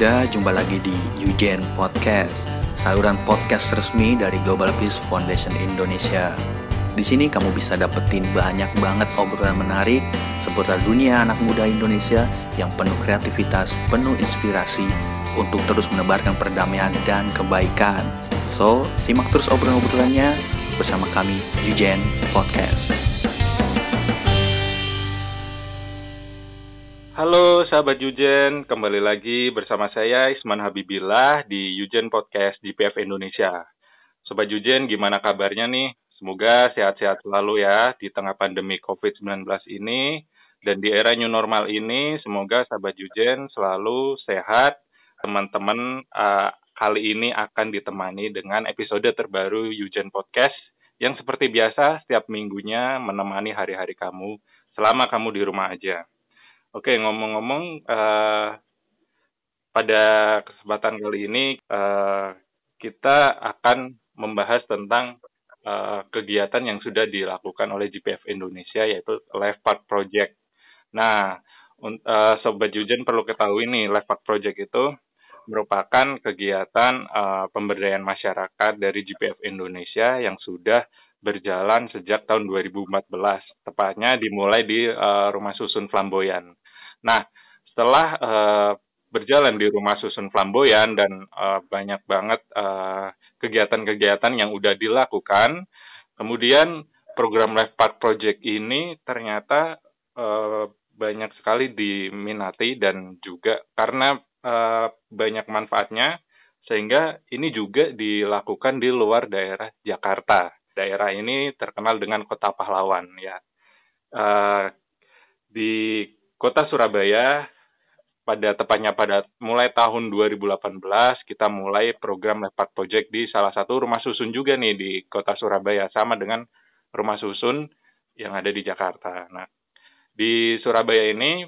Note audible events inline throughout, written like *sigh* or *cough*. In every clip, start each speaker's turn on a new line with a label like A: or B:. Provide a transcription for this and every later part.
A: muda, jumpa lagi di Eugen Podcast, saluran podcast resmi dari Global Peace Foundation Indonesia. Di sini kamu bisa dapetin banyak banget obrolan menarik seputar dunia anak muda Indonesia yang penuh kreativitas, penuh inspirasi untuk terus menebarkan perdamaian dan kebaikan. So, simak terus obrolan-obrolannya bersama kami Eugen Podcast.
B: Halo sahabat Yujen, kembali lagi bersama saya Isman Habibillah di Yujen Podcast GPF Indonesia. Sobat Yujen, gimana kabarnya nih? Semoga sehat-sehat selalu ya di tengah pandemi COVID-19 ini dan di era new normal ini. Semoga sahabat Yujen selalu sehat. Teman-teman uh, kali ini akan ditemani dengan episode terbaru Yujen Podcast yang seperti biasa setiap minggunya menemani hari-hari kamu selama kamu di rumah aja. Oke, ngomong-ngomong, uh, pada kesempatan kali ini uh, kita akan membahas tentang uh, kegiatan yang sudah dilakukan oleh GPF Indonesia yaitu Life Park Project. Nah, uh, Sobat Jujen perlu ketahui nih, Life Park Project itu merupakan kegiatan uh, pemberdayaan masyarakat dari GPF Indonesia yang sudah berjalan sejak tahun 2014, tepatnya dimulai di uh, Rumah Susun Flamboyan. Nah, setelah uh, berjalan di Rumah Susun Flamboyan dan uh, banyak banget kegiatan-kegiatan uh, yang udah dilakukan, kemudian program Life Park Project ini ternyata uh, banyak sekali diminati dan juga karena uh, banyak manfaatnya sehingga ini juga dilakukan di luar daerah Jakarta daerah ini terkenal dengan kota pahlawan ya. Uh, di kota Surabaya pada tepatnya pada mulai tahun 2018 kita mulai program Lepak Project di salah satu rumah susun juga nih di kota Surabaya sama dengan rumah susun yang ada di Jakarta. Nah di Surabaya ini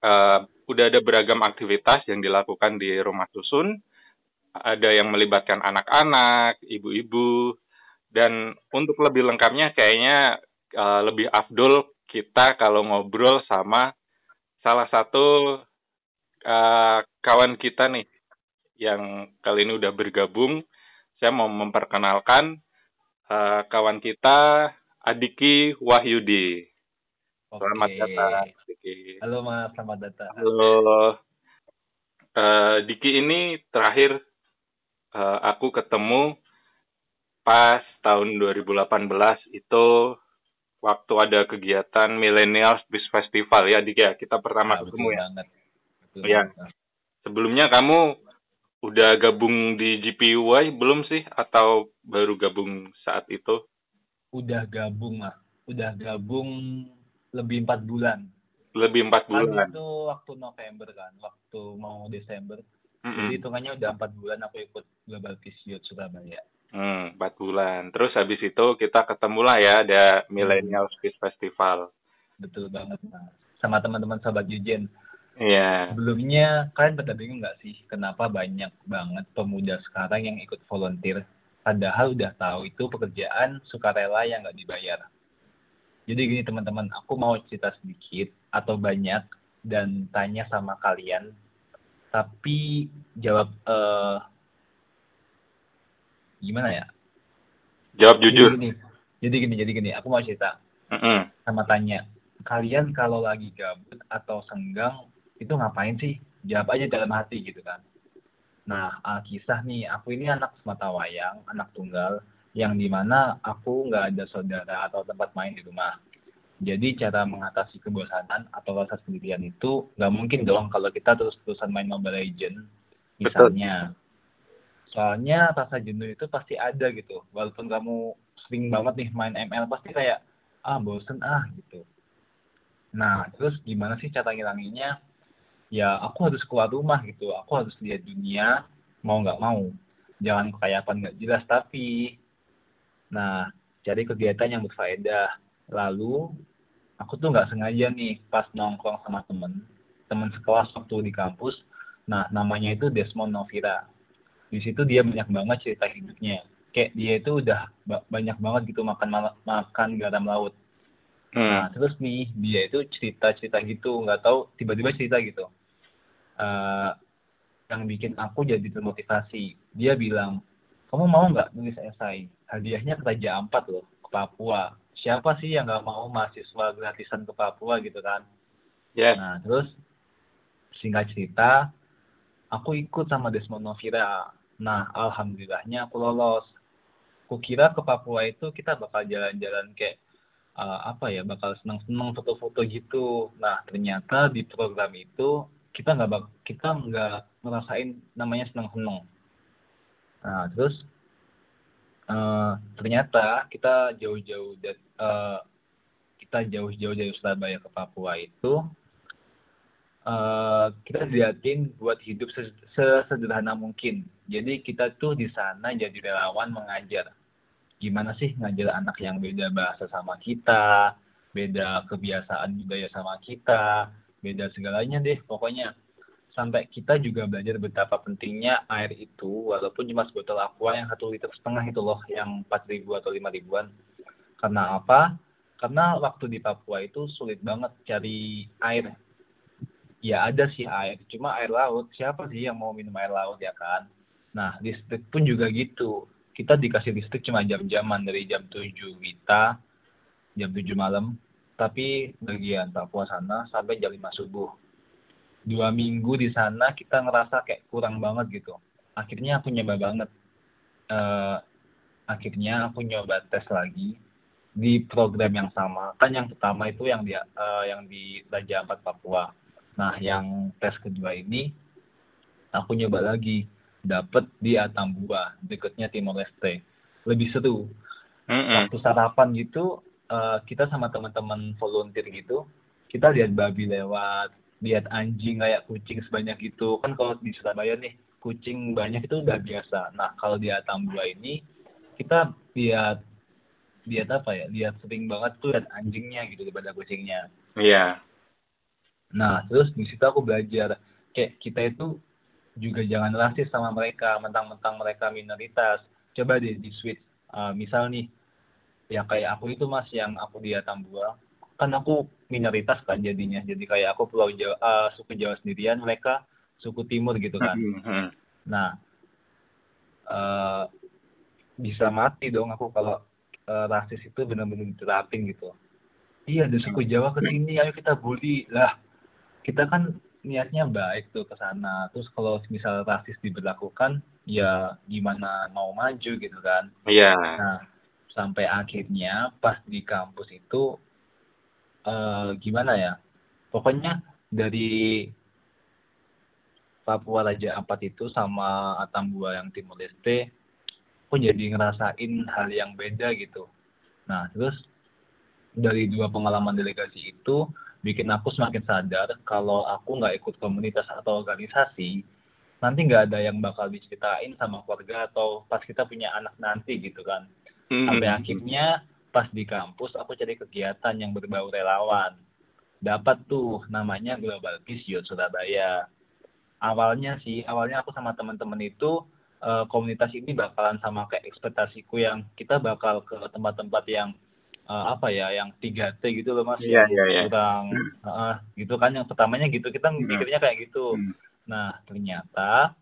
B: uh, udah ada beragam aktivitas yang dilakukan di rumah susun. Ada yang melibatkan anak-anak, ibu-ibu, dan untuk lebih lengkapnya kayaknya uh, lebih afdol kita kalau ngobrol sama salah satu uh, kawan kita nih yang kali ini udah bergabung. Saya mau memperkenalkan uh, kawan kita Adiki Wahyudi.
C: Selamat datang, Diki. Halo Mas, selamat datang.
B: Halo. Uh, Diki ini terakhir uh, aku ketemu pas tahun 2018 itu waktu ada kegiatan Millennials Peace Festival ya Dik ya kita pertama ya, ketemu ya. Betul ya. Sebelumnya kamu udah gabung di GPUI belum sih atau baru gabung saat itu?
C: Udah gabung lah, udah gabung lebih empat bulan.
B: Lebih empat kan bulan.
C: Kan itu waktu November kan, waktu mau Desember. Mm -hmm. Jadi hitungannya udah empat bulan aku ikut Global Peace Youth Surabaya.
B: Hmm, empat bulan. Terus habis itu kita ketemulah ya ada Millennial Speed Festival.
C: Betul banget, Mas. Sama teman-teman sahabat Jujen.
B: Iya. Yeah.
C: Sebelumnya kalian pada bingung nggak sih kenapa banyak banget pemuda sekarang yang ikut volunteer padahal udah tahu itu pekerjaan sukarela yang nggak dibayar. Jadi gini teman-teman, aku mau cerita sedikit atau banyak dan tanya sama kalian, tapi jawab uh, gimana ya?
B: Jawab jujur.
C: Jadi gini, jadi gini, jadi gini. Aku mau cerita.
B: Mm -hmm.
C: Sama tanya, kalian kalau lagi gabut atau senggang itu ngapain sih? Jawab aja dalam hati gitu kan. Nah, uh, kisah nih, aku ini anak semata wayang, anak tunggal, yang di mana aku nggak ada saudara atau tempat main di rumah. Jadi cara mengatasi kebosanan atau rasa sendirian itu nggak mungkin dong kalau kita terus-terusan main Mobile Legend, misalnya. Betul soalnya rasa jenuh itu pasti ada gitu. Walaupun kamu sering banget nih main ML pasti kayak ah bosen ah gitu. Nah terus gimana sih cara ngilanginnya? Ya aku harus keluar rumah gitu. Aku harus lihat dunia mau nggak mau. Jangan kekayapan nggak jelas tapi nah cari kegiatan yang berfaedah. Lalu aku tuh nggak sengaja nih pas nongkrong sama temen. Temen sekelas waktu di kampus. Nah namanya itu Desmond Novira di situ dia banyak banget cerita hidupnya kayak dia itu udah banyak banget gitu makan makan garam laut hmm. nah terus nih dia itu cerita cerita gitu nggak tahu tiba-tiba cerita gitu uh, yang bikin aku jadi termotivasi. Dia bilang, kamu mau nggak nulis esai? Hadiahnya ke Raja Ampat loh, ke Papua. Siapa sih yang nggak mau mahasiswa gratisan ke Papua gitu kan?
B: Yes.
C: Nah, terus singkat cerita, aku ikut sama Desmond Novira. Nah, alhamdulillahnya aku lolos. Kukira ke Papua itu kita bakal jalan-jalan kayak uh, apa ya, bakal senang-senang foto-foto gitu. Nah, ternyata di program itu kita nggak bak kita nggak ngerasain namanya senang-senang. Nah, terus uh, ternyata kita jauh-jauh uh, kita jauh-jauh dari Surabaya ke Papua itu uh, kita dilihatin buat hidup sesederhana mungkin. Jadi kita tuh di sana jadi relawan mengajar. Gimana sih ngajar anak yang beda bahasa sama kita, beda kebiasaan budaya sama kita, beda segalanya deh pokoknya. Sampai kita juga belajar betapa pentingnya air itu, walaupun cuma sebotol aqua yang satu liter setengah itu loh, yang empat ribu atau lima ribuan. Karena apa? Karena waktu di Papua itu sulit banget cari air ya ada sih air. Cuma air laut. Siapa sih yang mau minum air laut ya kan? Nah listrik pun juga gitu. Kita dikasih listrik cuma jam-jaman dari jam 7 kita jam 7 malam. Tapi bagian Papua sana sampai jam 5 subuh. Dua minggu di sana kita ngerasa kayak kurang banget gitu. Akhirnya aku nyoba banget. Uh, akhirnya aku nyoba tes lagi di program yang sama. Kan yang pertama itu yang di uh, yang di Raja Ampat Papua Nah, yang tes kedua ini aku nyoba lagi dapet di Atambua, deketnya Timor Leste. Lebih seru. Mm-hmm. Waktu sarapan gitu, uh, kita sama teman-teman volunteer gitu, kita lihat babi lewat, lihat anjing kayak kucing sebanyak itu. Kan kalau di Surabaya nih, kucing banyak itu udah biasa. Nah, kalau di Atambua ini, kita lihat lihat apa ya? Lihat sering banget tuh lihat anjingnya gitu daripada kucingnya.
B: Iya. Yeah
C: Nah, terus di situ aku belajar kayak kita itu juga jangan rasis sama mereka, mentang-mentang mereka minoritas. Coba deh di switch. Uh, misal nih, ya kayak aku itu mas yang aku di Atambua, kan aku minoritas kan jadinya. Jadi kayak aku pulau Jawa, uh, suku Jawa sendirian, mereka suku Timur gitu kan. Hmm, hmm. Nah, uh, bisa mati dong aku kalau uh, rasis itu benar-benar diterapin gitu. Iya, ada suku Jawa ke sini, ayo kita bully. Lah, kita kan niatnya baik tuh ke sana. Terus kalau misal rasis diberlakukan, ya gimana mau maju gitu kan.
B: Iya.
C: Nah, sampai akhirnya pas di kampus itu uh, gimana ya? Pokoknya dari Papua Raja Ampat itu sama Atambua yang Timur Leste, aku jadi ngerasain hal yang beda gitu. Nah, terus dari dua pengalaman delegasi itu, bikin aku semakin sadar kalau aku nggak ikut komunitas atau organisasi nanti nggak ada yang bakal diceritain sama keluarga atau pas kita punya anak nanti gitu kan. Hmm. sampai akhirnya pas di kampus aku cari kegiatan yang berbau relawan. Dapat tuh namanya Global Peace Youth Surabaya. Awalnya sih awalnya aku sama teman-teman itu uh, komunitas ini bakalan sama kayak ekspektasiku yang kita bakal ke tempat-tempat yang uh, apa ya yang tiga T gitu loh mas
B: yeah, yeah, yeah.
C: kurang uh, gitu kan yang pertamanya gitu kita hmm. mikirnya kayak gitu hmm. nah ternyata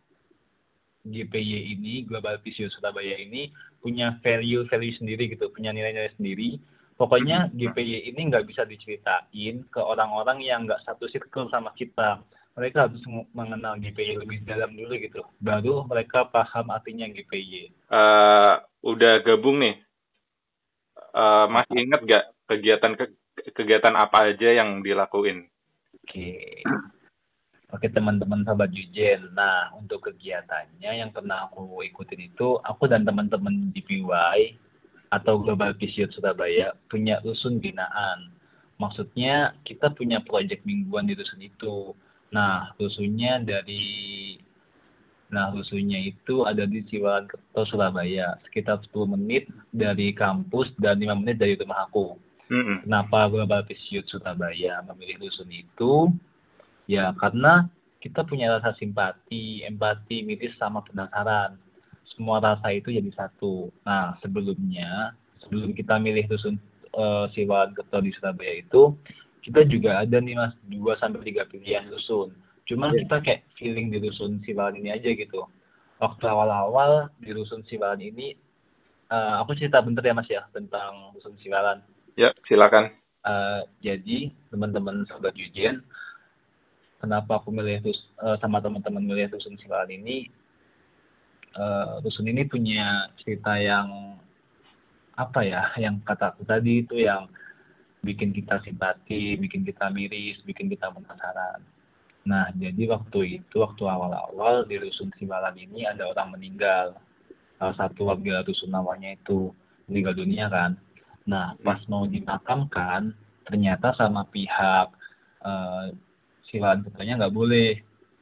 C: GPY ini Global Visio Surabaya ini punya value value sendiri gitu punya nilai-nilai sendiri pokoknya hmm. GPY ini nggak bisa diceritain ke orang-orang yang nggak satu circle sama kita mereka harus mengenal GPY lebih dalam dulu gitu baru mereka paham artinya GPY
B: uh, udah gabung nih uh, masih ingat gak kegiatan ke, kegiatan apa aja yang dilakuin?
C: Oke. Oke teman-teman sahabat Jujen. Nah untuk kegiatannya yang pernah aku ikutin itu aku dan teman-teman GPY atau Global Peace Surabaya punya rusun binaan. Maksudnya kita punya proyek mingguan di rusun itu. Nah rusunnya dari Nah, rusuhnya itu ada di Ciwankerto, Surabaya, sekitar 10 menit dari kampus dan 5 menit dari rumah aku. Mm-hmm. Kenapa Global Peace Youth Surabaya memilih rusun itu? Ya, karena kita punya rasa simpati, empati, miris, sama penasaran. Semua rasa itu jadi satu. Nah, sebelumnya, sebelum kita milih rusun uh, Siwan Kerto di Surabaya itu, kita juga ada nih mas, 2 sampai 3 pilihan rusun Cuman
B: Iya.
C: kita kayak feeling di rusun Siwalan ini aja gitu. Waktu awal-awal di rusun Siwalan ini, eh, aku cerita bentar ya Mas ya tentang rusun Siwalan.
B: Ya, silakan.
C: Eh, jadi teman-teman sobat Yujen, kenapa aku milih rus eh, sama teman-teman milih rusun Siwalan ini? eh, rusun ini punya cerita yang apa ya? Yang kata aku tadi itu yang bikin kita simpati, bikin kita miris, bikin kita penasaran. Nah, jadi waktu itu, waktu awal-awal di rusun Siwalan ini ada orang meninggal. Salah satu warga rusun namanya itu meninggal dunia kan. Nah, pas mau dimakamkan, ternyata sama pihak eh, Siwalan Putranya nggak boleh.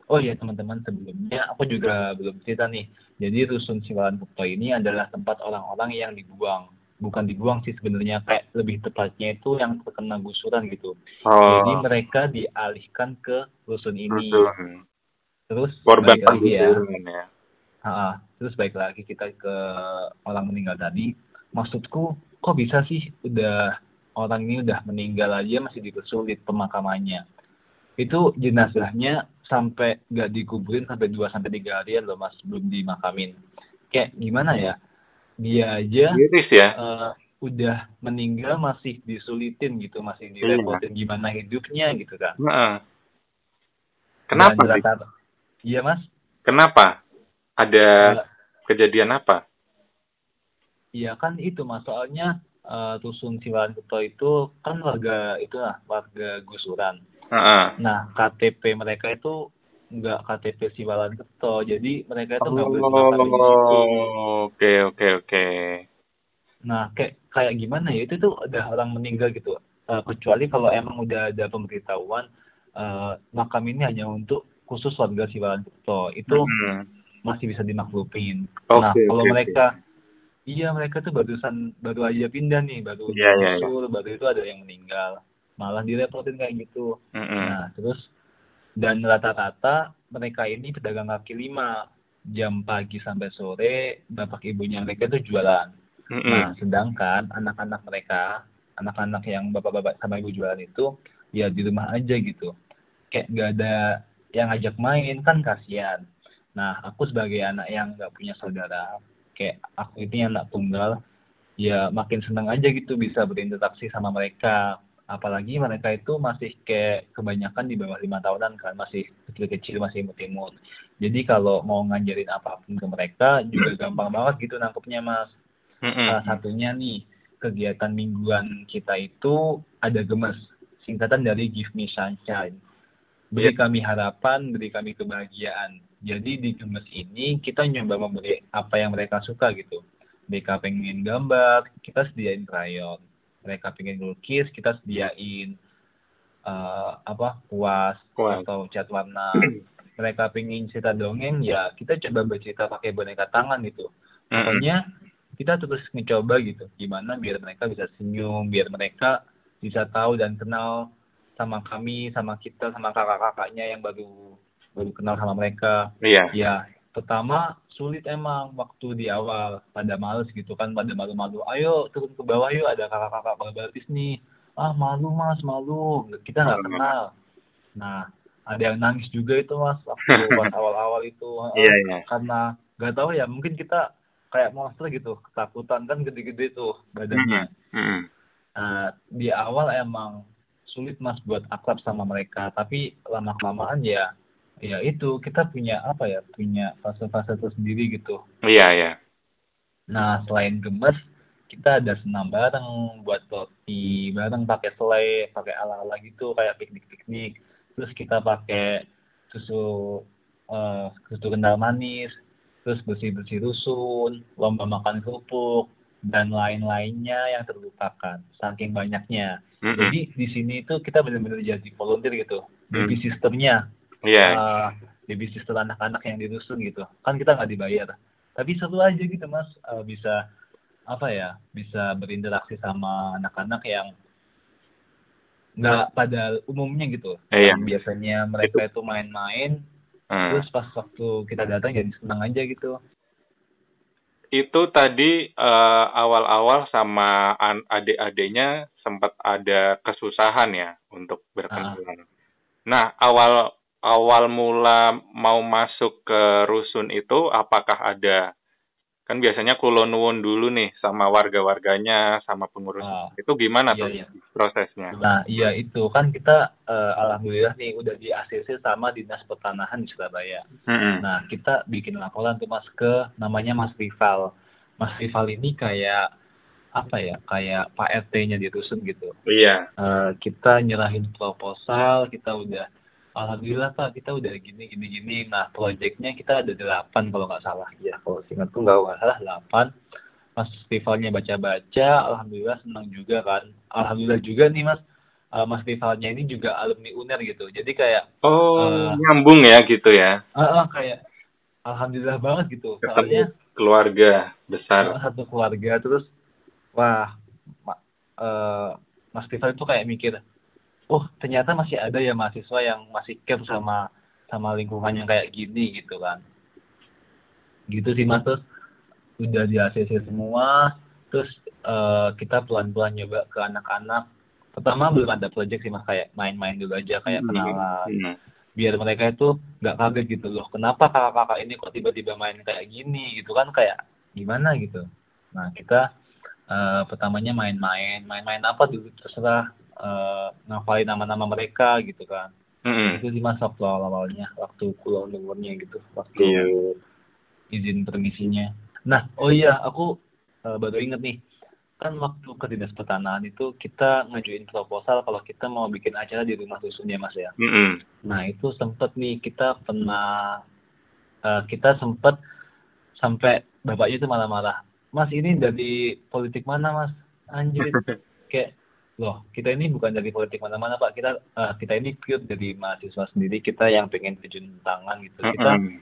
C: Oh ya teman-teman, sebelumnya aku juga belum cerita nih. Jadi rusun Siwalan Pukto ini adalah tempat orang-orang yang dibuang. Bukan dibuang sih sebenarnya, kayak lebih tepatnya itu yang terkena gusuran gitu. Jadi
B: Oh,
C: mereka dialihkan ke rusun ini.
B: rusun.
C: Terus
B: Korban
C: lagi ya.
B: ya.
C: Terus baik lagi kita ke orang meninggal tadi. Maksudku, kok bisa sih udah orang ini udah meninggal aja masih dipersulit pemakamannya. Itu jenazahnya sampai nggak dikuburin sampai 2 sampai 3 harian loh Mas belum dimakamin. Kayak gimana ya? Dia aja
B: Miris ya.
C: eh, udah meninggal masih disulitin gitu, masih
B: Iya.
C: direpotin gimana hidupnya gitu kan.
B: Heeh. Kenapa? Sih?
C: rata- Iya Mas.
B: Kenapa? Ada
C: Eh,
B: kejadian apa?
C: Iya kan itu mas soalnya eh, rusun Siwalan Kuto itu kan warga itu lah warga gusuran.
B: Heeh.
C: Nah KTP mereka itu nggak KTP Siwalan Kuto jadi mereka itu nggak boleh.
B: Oh, oke oke oke.
C: Nah kayak kayak gimana ya itu tuh udah orang meninggal gitu. Eh, kecuali kalau emang udah ada pemberitahuan eh, makam ini hanya untuk khusus warga Siwalan Kuto itu
B: Hmm.
C: masih bisa dimaklumin.
B: Oke,
C: nah kalau
B: oke,
C: mereka Iya mereka tuh barusan baru aja pindah nih baru
B: iya, iya.
C: digusur, baru itu ada yang meninggal malah direpotin kayak gitu.
B: Mm-mm.
C: Nah terus dan rata-rata mereka ini pedagang kaki lima jam pagi sampai sore bapak ibunya mereka itu jualan.
B: Mm-mm.
C: Nah sedangkan anak-anak mereka anak-anak yang bapak-bapak sama ibu jualan itu ya di rumah aja gitu kayak nggak ada yang ngajak main kan kasihan. Nah aku sebagai anak yang nggak punya saudara kayak aku ini anak tunggal ya makin seneng aja gitu bisa berinteraksi sama mereka apalagi mereka itu masih kayak kebanyakan di bawah lima tahunan kan masih kecil-kecil masih imut-imut. Jadi kalau mau ngajarin apa pun ke mereka juga gampang banget gitu nangkepnya mas.
B: Mm-mm.
C: salah satunya nih kegiatan mingguan kita itu ada gemes singkatan dari Give Me Sunshine. Beri kami harapan beri kami kebahagiaan. Jadi di gemes ini kita nyoba memberi apa yang mereka suka gitu. Mereka pengen gambar kita sediain krayon mereka pengen lukis kita sediain eh, apa kuas
B: Kuas.
C: atau cat warna *clears throat* mereka pengen cerita dongeng ya kita coba bercerita pakai boneka tangan gitu pokoknya kita terus mencoba gitu gimana biar mereka bisa senyum biar mereka bisa tahu dan kenal sama kami sama kita sama kakak-kakaknya yang baru baru kenal sama mereka
B: Iya.
C: ya pertama sulit emang waktu di awal. Pada males gitu kan pada malu-malu. Ayo turun ke bawah yuk ada kakak-kakak baris nih. Ah malu mas malu. Kita nggak kenal. Nah ada yang nangis juga itu mas waktu *laughs* pas awal-awal itu.
B: Iya iya.
C: karena nggak tahu ya mungkin kita kayak monster gitu ketakutan kan gede-gede tuh badannya.
B: Mm-mm.
C: Nah, di awal emang sulit mas buat akrab sama mereka. Tapi lama kelamaan ya ya itu kita punya apa ya punya fase-fase tersendiri gitu.
B: Iya iya.
C: nah selain gemes kita ada senam bareng buat roti bareng pakai selai pakai ala-ala gitu kayak piknik-piknik. Terus kita pakai susu eh, susu kental manis terus bersih-bersih rusun lomba makan kerupuk dan lain-lainnya yang terlupakan saking banyaknya.
B: Mm-mm.
C: jadi di sini itu kita benar-benar jadi volunteer gitu baby sistemnya
B: Iya.
C: uh, sister anak-anak yang di rusun gitu kan kita nggak dibayar tapi seru aja gitu mas uh, bisa apa ya bisa berinteraksi sama anak-anak yang nggak pada umumnya gitu
B: Iya.
C: Yang biasanya mereka itu main-main
B: Mm.
C: terus pas waktu kita datang jadi senang aja gitu
B: Itu tadi eh, awal-awal sama adik-adiknya sempat ada kesusahan ya untuk berkenalan. Nah, awal awal mula mau masuk ke rusun itu apakah ada kan biasanya kulonwon dulu nih sama warga-warganya sama pengurus
C: Ah,
B: itu gimana
C: iya,
B: tuh
C: iya.
B: prosesnya?
C: Nah, iya itu kan kita eh, alhamdulillah nih udah di ACC sama Dinas Pertanahan di Surabaya.
B: Mm-mm.
C: Nah, kita bikin laporan tuh Mas ke namanya Mas Rival. Mas Rival ini kayak apa ya? Kayak Pak RT-nya di rusun gitu.
B: Iya.
C: Eh, kita nyerahin proposal, kita udah Alhamdulillah Pak, kita udah gini gini gini. Nah, proyeknya kita ada delapan kalau nggak salah ya. Kalau seingatku nggak nggak salah delapan. Mas rivalnya baca-baca, alhamdulillah senang juga kan. Alhamdulillah juga nih Mas, eh, Mas rivalnya ini juga alumni UNER gitu. Jadi kayak
B: Oh,
C: Eh,
B: nyambung ya gitu ya.
C: ah ah, kayak alhamdulillah banget gitu. Soalnya
B: keluarga besar.
C: satu keluarga terus wah eh, Mas Rival itu kayak mikir oh ternyata masih ada ya mahasiswa yang masih care sama sama lingkungan yang kayak gini gitu kan. Gitu sih mas. Terus udah di ACC semua terus eh, kita pelan-pelan nyoba ke anak-anak. Pertama belum ada project sih mas. Kayak main-main dulu aja kayak kenalan.
B: Hmm.
C: biar mereka itu nggak kaget gitu loh. Kenapa kakak-kakak ini kok tiba-tiba main kayak gini gitu kan? Kayak gimana gitu? Nah kita eh, pertamanya main-main. Main-main apa dulu? Terserah eh, ngafalin nama-nama mereka gitu kan
B: Mm-mm.
C: itu sih mas waktu awal-awalnya waktu kuliah umurnya gitu waktu
B: Iya.
C: izin permisinya nah oh iya aku eh, baru inget nih kan waktu ke dinas pertanahan itu kita ngajuin proposal kalau kita mau bikin acara di rumah dusun ya mas ya
B: Mm-mm.
C: Nah itu sempet nih kita pernah eh, kita sempet sampai bapaknya itu marah-marah. Mas ini dari politik mana mas? Anjir *laughs* kayak loh kita ini bukan dari politik mana-mana pak. Kita eh, kita ini pure dari mahasiswa sendiri. Kita yang pengen terjun tangan gitu. Kita
B: Mm-mm.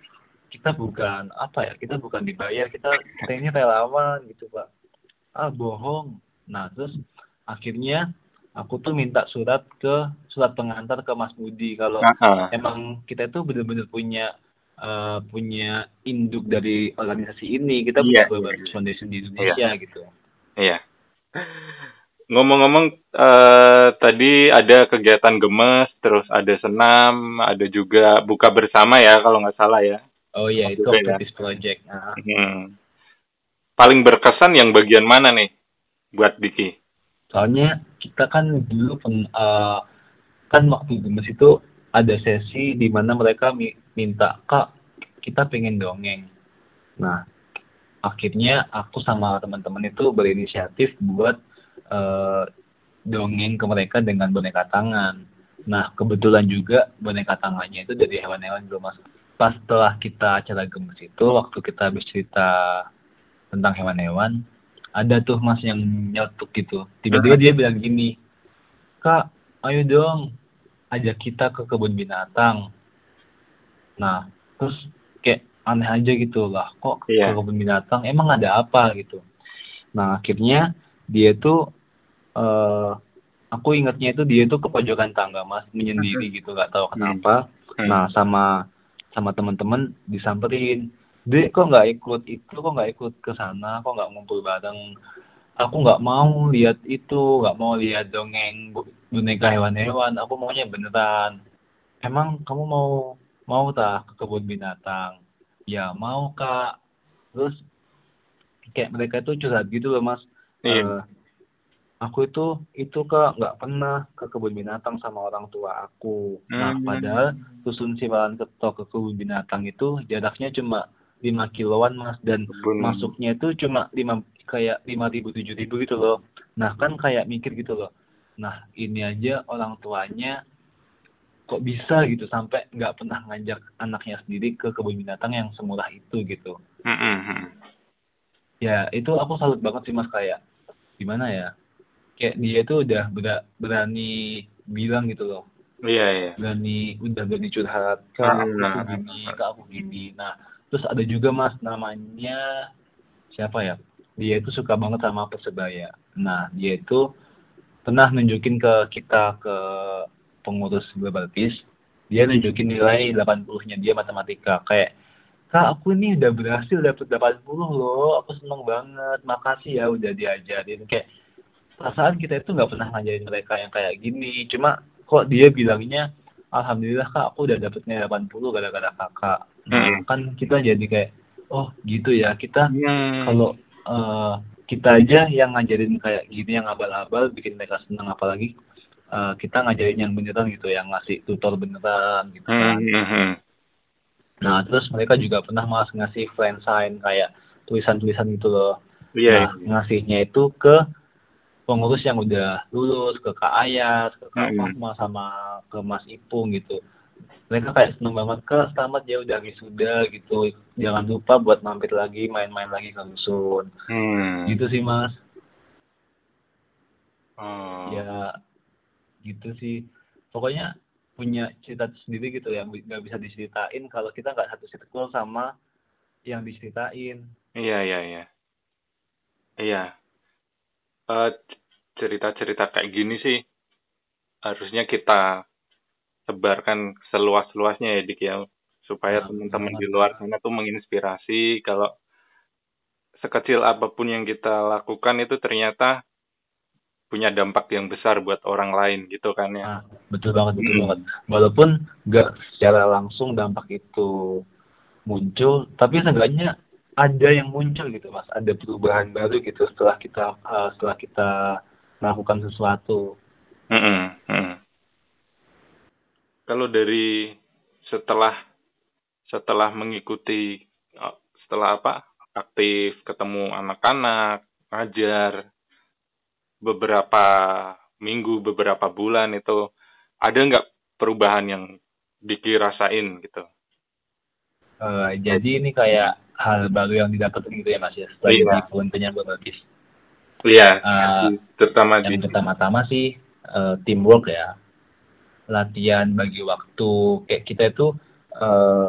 C: kita bukan apa ya kita bukan dibayar. Kita kita ini relawan gitu pak. Ah bohong. Nah terus akhirnya aku tuh minta surat ke surat pengantar ke Mas Budi. Kalau
B: Ah, ah.
C: emang kita itu benar-benar punya eh, punya induk dari organisasi ini kita
B: Iya,
C: punya Peace Foundation di Indonesia gitu.
B: Iya. Ngomong-ngomong, eh, tadi ada kegiatan gemes, terus ada senam, ada juga buka bersama ya kalau nggak salah ya.
C: oh iya itu
B: ya.
C: Project nah,
B: Hmm. Paling berkesan yang bagian mana nih buat Diki?
C: soalnya kita kan dulu pen, eh, kan waktu gemes itu ada sesi di mana mereka mi- minta kak kita pengen dongeng nah akhirnya aku sama teman-teman itu berinisiatif buat eh, dongeng ke mereka dengan boneka tangan. Nah kebetulan juga boneka tangannya itu dari hewan-hewan belum mas pas setelah kita acara gemes itu waktu kita habis cerita tentang hewan-hewan ada tuh mas yang nyetuk gitu. Tiba-tiba dia bilang gini kak ayo dong ajak kita ke kebun binatang. Nah terus kayak aneh aja gitu lah kok
B: Iya.
C: ke kebun binatang? Emang ada apa? Gitu. Nah akhirnya dia tuh eh aku ingatnya itu dia tuh ke pojokan tangga mas menyendiri gitu nggak tahu kenapa.
B: Hmm.
C: nah sama sama teman-teman disamperin. Dek kok nggak ikut itu? Kok nggak ikut ke sana? Kok nggak ngumpul bareng? Aku nggak mau lihat itu nggak mau lihat dongeng boneka hewan-hewan. Aku maunya beneran. Emang kamu mau mau tak ke kebun binatang? Ya mau kak. Terus kayak mereka itu curhat gitu loh mas.
B: Iya.
C: Eh, aku itu itu kak nggak pernah ke kebun binatang sama orang tua aku nah
B: Hmm.
C: padahal dusun Siwalan Keto ke kebun binatang itu jaraknya cuma 5 kiloan mas dan
B: Kebun.
C: masuknya itu cuma lima kayak lima ribu tujuh ribu gitu loh nah kan kayak mikir gitu loh nah ini aja orang tuanya kok bisa gitu sampai nggak pernah ngajak anaknya sendiri ke kebun binatang yang semurah itu gitu
B: Mm-mm.
C: ya itu aku salut banget sih mas kayak gimana ya kayak dia tuh udah bera- berani bilang gitu loh.
B: Iya, iya.
C: berani udah berani curhat kak aku
B: Nah.
C: tuh gini kak aku gini. Nah terus ada juga mas namanya siapa ya? Dia itu suka banget sama persebaya. Nah dia itu pernah nunjukin ke kita ke pengurus global peace dia nunjukin nilai 80-nya dia matematika. Kayak kak aku ini udah berhasil dapet 80 loh aku seneng banget makasih ya udah diajarin. Kayak perasaan kita itu nggak pernah ngajarin mereka yang kayak gini cuma kok dia bilangnya alhamdulillah kak aku udah dapetnya 80 gara-gara kakak nah,
B: Hmm.
C: kan kita jadi kayak oh gitu ya kita
B: Hmm.
C: kalau eh, kita aja yang ngajarin kayak gini yang abal-abal bikin mereka senang apalagi eh, kita ngajarin yang beneran gitu yang ngasih tutor beneran gitu kan
B: hmm,
C: nah terus mereka juga pernah mas ngasih friend sign kayak tulisan-tulisan gitu loh
B: Iya.
C: nah ngasihnya itu ke pengurus yang udah lulus ke Kak Ayas ke Kak
B: Hmm.
C: Fatma sama ke Mas Ipung gitu mereka kayak seneng banget ke selamat ya udah wisuda gitu jangan lupa buat mampir lagi main-main lagi ke rusun
B: Hmm.
C: gitu sih mas
B: Oh.
C: ya gitu sih pokoknya punya cerita sendiri gitu yang nggak bisa diceritain kalau kita nggak satu circle sama yang diceritain
B: Iya, iya, iya. Iya. C- cerita-cerita kayak gini sih harusnya kita sebarkan seluas-luasnya ya Dik ya supaya
C: Nah,
B: teman-teman di luar sana tuh menginspirasi kalau sekecil apa pun yang kita lakukan itu ternyata punya dampak yang besar buat orang lain gitu kan ya.
C: Nah, betul banget, betul
B: Hmm.
C: banget. Walaupun nggak secara langsung dampak itu muncul, tapi seenggaknya ada yang muncul gitu, mas. Ada perubahan baru gitu setelah kita eh, setelah kita melakukan sesuatu.
B: Mm-mm, mm. Kalau dari setelah setelah mengikuti eh, setelah apa aktif ketemu anak-anak ngajar beberapa minggu beberapa bulan itu ada nggak perubahan yang Diki rasain gitu?
C: Eh, jadi ini kayak hal baru yang didapat gitu ya, mas ya. Setelah
B: Iya.
C: volunteer buat Batis.
B: Iya,
C: Eh,
B: terutama di
C: yang pertama-tama sih eh, teamwork ya. Latihan bagi waktu. Kayak kita itu eh,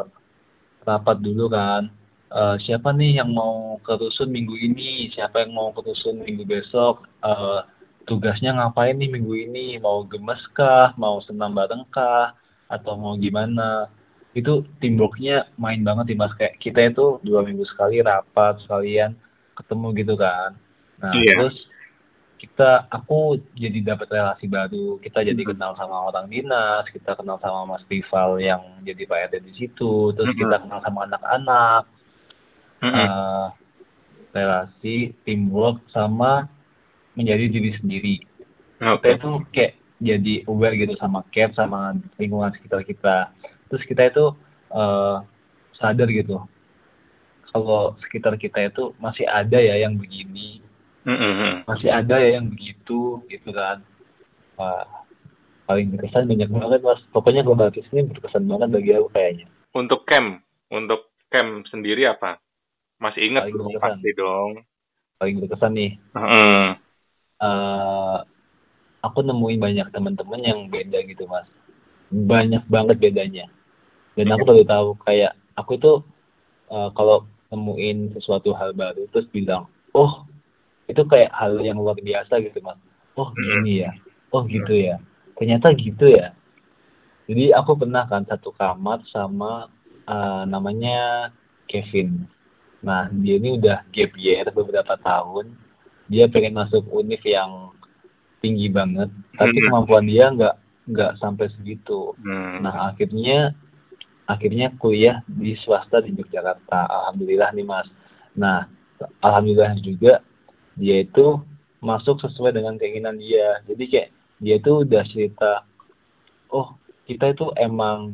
C: rapat dulu kan. Eh, siapa nih yang mau ke rusun minggu ini? Siapa yang mau ke rusun minggu besok? Eh, tugasnya ngapain nih minggu ini? Mau gemes kah? Mau senam bareng kah? Atau mau gimana itu teamworknya main banget sih mas kayak kita itu dua minggu sekali rapat sekalian ketemu gitu kan nah
B: Iya.
C: terus kita aku jadi dapat relasi baru kita jadi
B: Mhm.
C: kenal sama orang dinas kita kenal sama mas rival yang jadi pak RT di situ terus
B: Mhm.
C: kita kenal sama anak-anak
B: Mm-mm.
C: eh, relasi teamwork sama menjadi diri sendiri kita
B: Oke.
C: itu kayak jadi aware gitu sama care sama lingkungan sekitar kita terus kita itu eh, sadar gitu kalau sekitar kita itu masih ada ya yang begini
B: Mm-mm.
C: masih ada ya yang begitu gitu kan Wah, paling berkesan banyak banget mas pokoknya global Kids ini berkesan banget bagi aku kayaknya
B: Untuk camp, untuk camp sendiri apa? Masih ingat
C: Paling berkesan.
B: pasti dong.
C: paling berkesan nih
B: Mm.
C: eh aku nemuin banyak teman-teman yang beda gitu mas banyak banget bedanya dan aku baru tahu kayak aku tuh eh, kalau nemuin sesuatu hal baru terus bilang oh itu kayak hal yang luar biasa gitu mas. Oh gini ya. Oh gitu ya. Ternyata gitu ya. Jadi aku pernah kan satu kamar sama eh, namanya Kevin. Nah dia ini udah gap year beberapa tahun. Dia pengen masuk univ yang tinggi banget tapi kemampuan dia nggak nggak sampai segitu.
B: Hmm.
C: nah akhirnya akhirnya kuliah di swasta di Yogyakarta. Alhamdulillah nih mas. Nah alhamdulillah juga dia itu masuk sesuai dengan keinginan dia. Jadi kayak dia itu udah cerita oh kita itu emang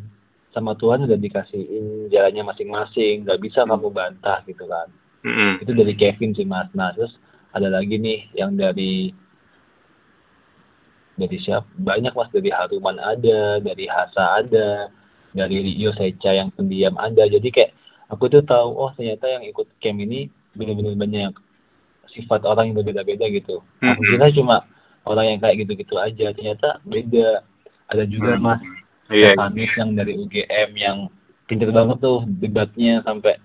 C: sama Tuhan udah dikasihin jalannya masing-masing nggak bisa kamu bantah gitu kan.
B: Mm-mm.
C: itu dari Kevin sih mas. Nah terus ada lagi nih yang dari dari siapa? Banyak mas. Dari Haruman ada dari Hasa ada dari Rio Seca yang pendiam ada jadi kayak aku tuh tahu oh ternyata yang ikut camp ini benar-benar banyak sifat orang yang berbeda-beda gitu aku
B: Mhm.
C: kira cuma orang yang kayak gitu-gitu aja ternyata beda ada juga
B: Hmm.
C: mas
B: Iya.
C: Panis yang dari UGM yang pinter banget tuh debatnya sampai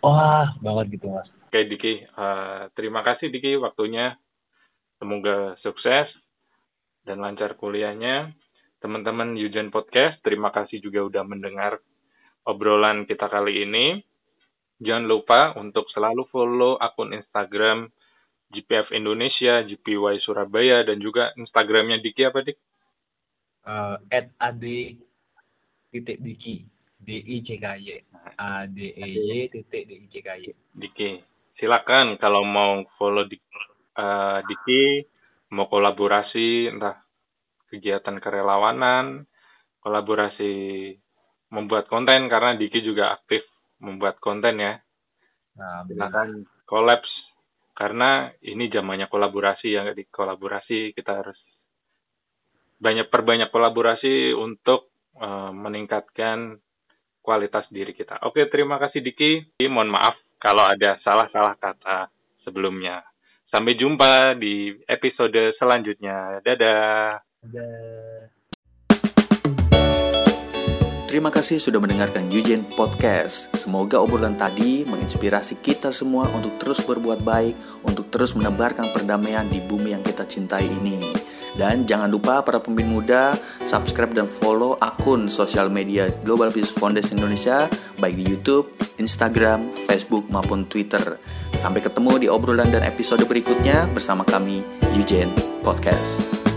C: wah banget gitu mas
B: Oke Diki, Eh, terima kasih Diki waktunya. Semoga sukses dan lancar kuliahnya. Teman-teman Yujan Podcast, terima kasih juga udah mendengar obrolan kita kali ini. Jangan lupa untuk selalu follow akun Instagram GPF Indonesia, GPY Surabaya, dan juga Instagramnya Diki apa Dik?
C: uh, at ade titik Diki D I C K Y A D E Y titik D I C K Y
B: Diki. Silakan kalau mau follow di eh, Diki, mau kolaborasi entah kegiatan kerelawanan, kolaborasi membuat konten karena Diki juga aktif membuat konten ya.
C: nah
B: Silakan kolaps karena ini zamannya kolaborasi ya di kolaborasi kita harus banyak perbanyak kolaborasi untuk eh, meningkatkan kualitas diri kita. Oke, terima kasih Diki. Mohon maaf kalau ada salah-salah kata sebelumnya. Sampai jumpa di episode selanjutnya.
C: Dadah.
A: Terima kasih sudah mendengarkan Yujen Podcast. Semoga obrolan tadi menginspirasi kita semua untuk terus berbuat baik, untuk terus menebarkan perdamaian di bumi yang kita cintai ini. Dan jangan lupa para pemimpin muda, subscribe dan follow akun sosial media Global Peace Foundation Indonesia, baik di YouTube, Instagram, Facebook, maupun Twitter. Sampai ketemu di obrolan dan episode berikutnya bersama kami, Yujen Podcast.